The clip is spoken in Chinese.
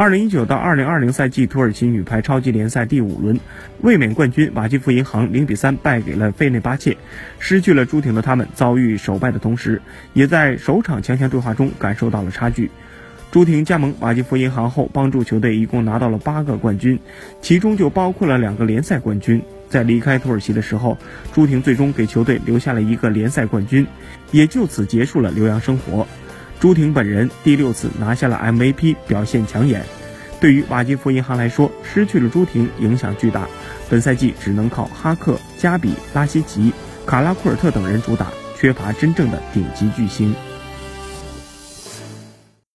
二零一九到二零二零赛季土耳其女排超级联赛第五轮，卫冕冠军瓦基弗银行零比三败给了费内巴切，失去了朱婷的他们遭遇首败的同时，也在首场强强对话中感受到了差距。朱婷加盟瓦基弗银行后，帮助球队一共拿到了八个冠军，其中就包括了两个联赛冠军。在离开土耳其的时候，朱婷最终给球队留下了一个联赛冠军，也就此结束了留洋生活。朱婷本人第六次拿下了 MVP，表现抢眼。对于瓦基弗银行来说，失去了朱婷影响巨大，本赛季只能靠哈克、加比、拉希奇、卡拉库尔特等人主打，缺乏真正的顶级巨星。